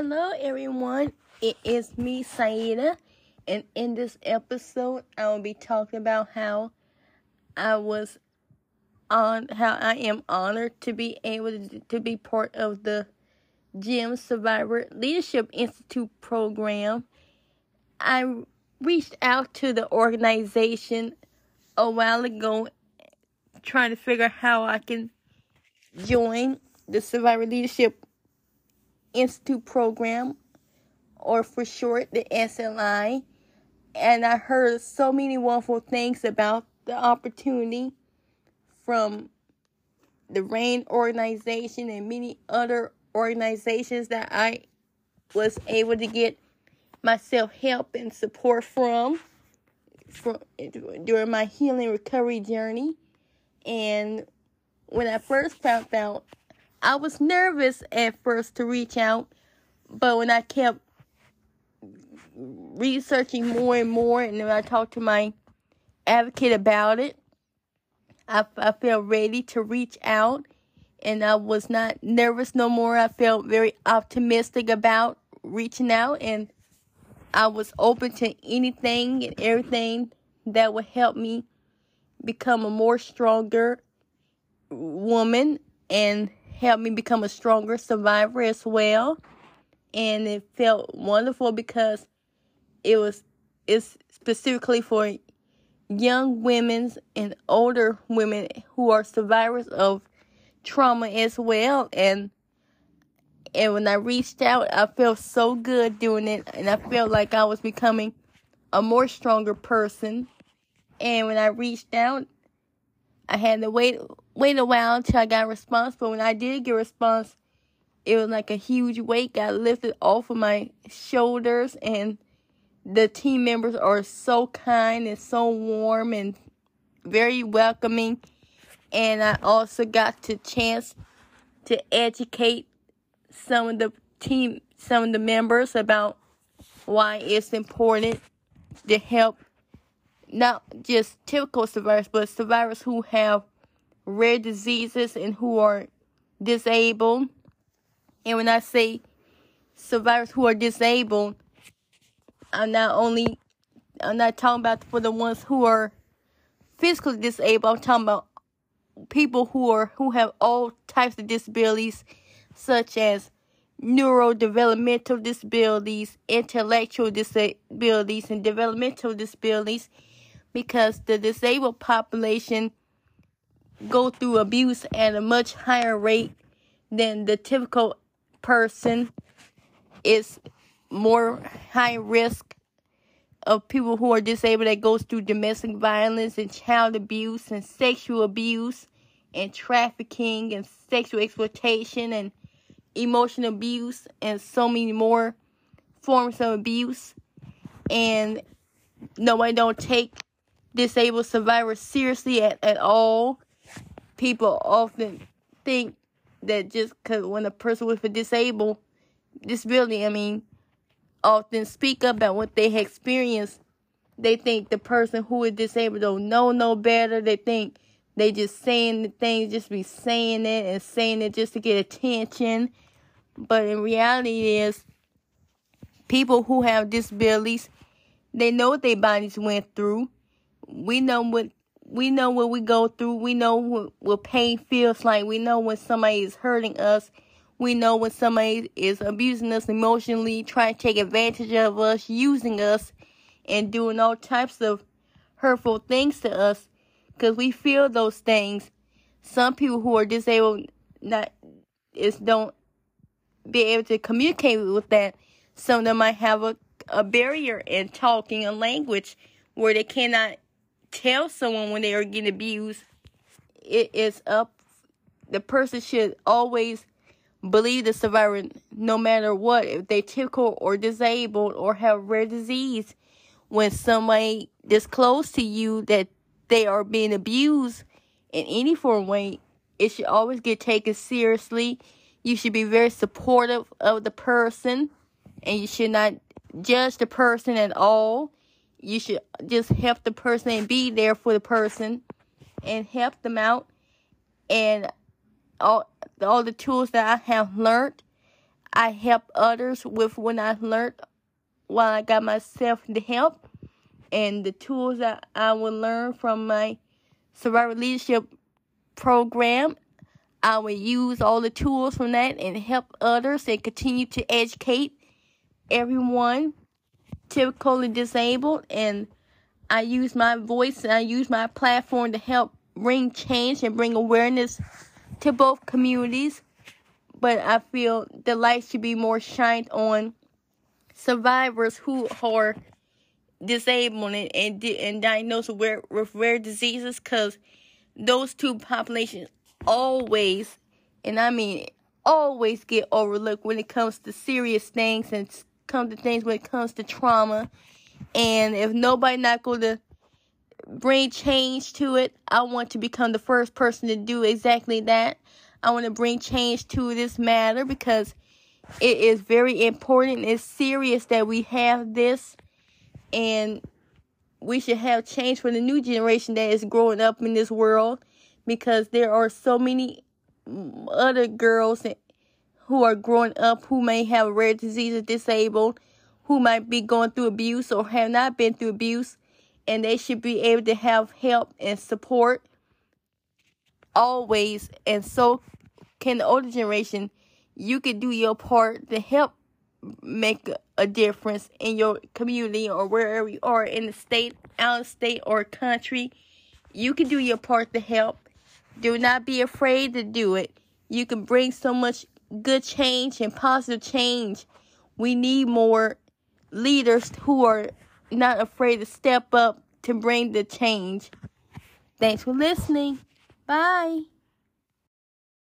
Hello, everyone. It is me, Saida, and in this episode, I will be talking about how I was on, how I am honored to be able to, to be part of the GEM Survivor Leadership Institute program. I reached out to the organization a while ago, trying to figure out how I can join the Survivor Leadership Institute program, or for short, the SLI. And I heard so many wonderful things about the opportunity from the RAINN organization and many other organizations that I was able to get myself help and support from, from during my healing recovery journey. And when I first found out I was nervous at first to reach out, but when I kept researching more and more, and then I talked to my advocate about it, I, I felt ready to reach out, and I was not nervous no more. I felt very optimistic about reaching out, and I was open to anything and everything that would help me become a more stronger woman and helped me become a stronger survivor as well. And it felt wonderful because it was it's specifically for young women and older women who are survivors of trauma as well. And and when I reached out I felt so good doing it. And I felt like I was becoming a more stronger person. And when I reached out I had to wait wait a while until I got a response, but when I did get a response, it was like a huge weight got lifted off of my shoulders and the team members are so kind and so warm and very welcoming. And I also got the chance to educate some of the team some of the members about why it's important to help not just typical survivors, but survivors who have rare diseases and who are disabled. And when I say survivors who are disabled, I'm not only I'm not talking about for the ones who are physically disabled. I'm talking about people who are who have all types of disabilities, such as neurodevelopmental disabilities, intellectual disabilities, and developmental disabilities because the disabled population go through abuse at a much higher rate than the typical person is more high risk of people who are disabled that goes through domestic violence and child abuse and sexual abuse and trafficking and sexual exploitation and emotional abuse and so many more forms of abuse and nobody don't take disabled survivors seriously at, at all. People often think that just because when a person with a disabled disability, I mean, often speak up about what they experienced, they think the person who is disabled don't know no better. They think they just saying the things, just be saying it and saying it just to get attention. But in reality, is people who have disabilities, they know what their bodies went through we know what we know what we go through. We know what, what pain feels like. We know when somebody is hurting us. We know when somebody is abusing us emotionally, trying to take advantage of us, using us, and doing all types of hurtful things to us. Because we feel those things. Some people who are disabled not is don't be able to communicate with that. Some of them might have a, a barrier in talking a language where they cannot tell someone when they are getting abused, it is up. The person should always believe the survivor no matter what, if they're typical or disabled or have rare disease. When somebody disclose to you that they are being abused in any form way, it should always get taken seriously. You should be very supportive of the person and you should not judge the person at all you should just help the person and be there for the person and help them out and all all the tools that I have learned I help others with what I learned while I got myself the help and the tools that I will learn from my survivor leadership program. I will use all the tools from that and help others and continue to educate everyone typically disabled and I use my voice and I use my platform to help bring change and bring awareness to both communities. But I feel the light should be more shined on survivors who are disabled and, and, and diagnosed with, with rare diseases because those two populations always, and I mean always get overlooked when it comes to serious things and comes to things when it comes to trauma. And if nobody not going to bring change to it, I want to become the first person to do exactly that. I want to bring change to this matter because it is very important. It's serious that we have this, and we should have change for the new generation that is growing up in this world because there are so many other girls who are growing up who may have rare diseases, disabled, who might be going through abuse or have not been through abuse, and they should be able to have help and support always. And so can the older generation. You can do your part to help make a difference in your community or wherever you are in the state, out of state, or country. You can do your part to help. Do not be afraid to do it. You can bring so much good change and positive change. We need more leaders who are not afraid to step up to bring the change. Thanks for listening. Bye.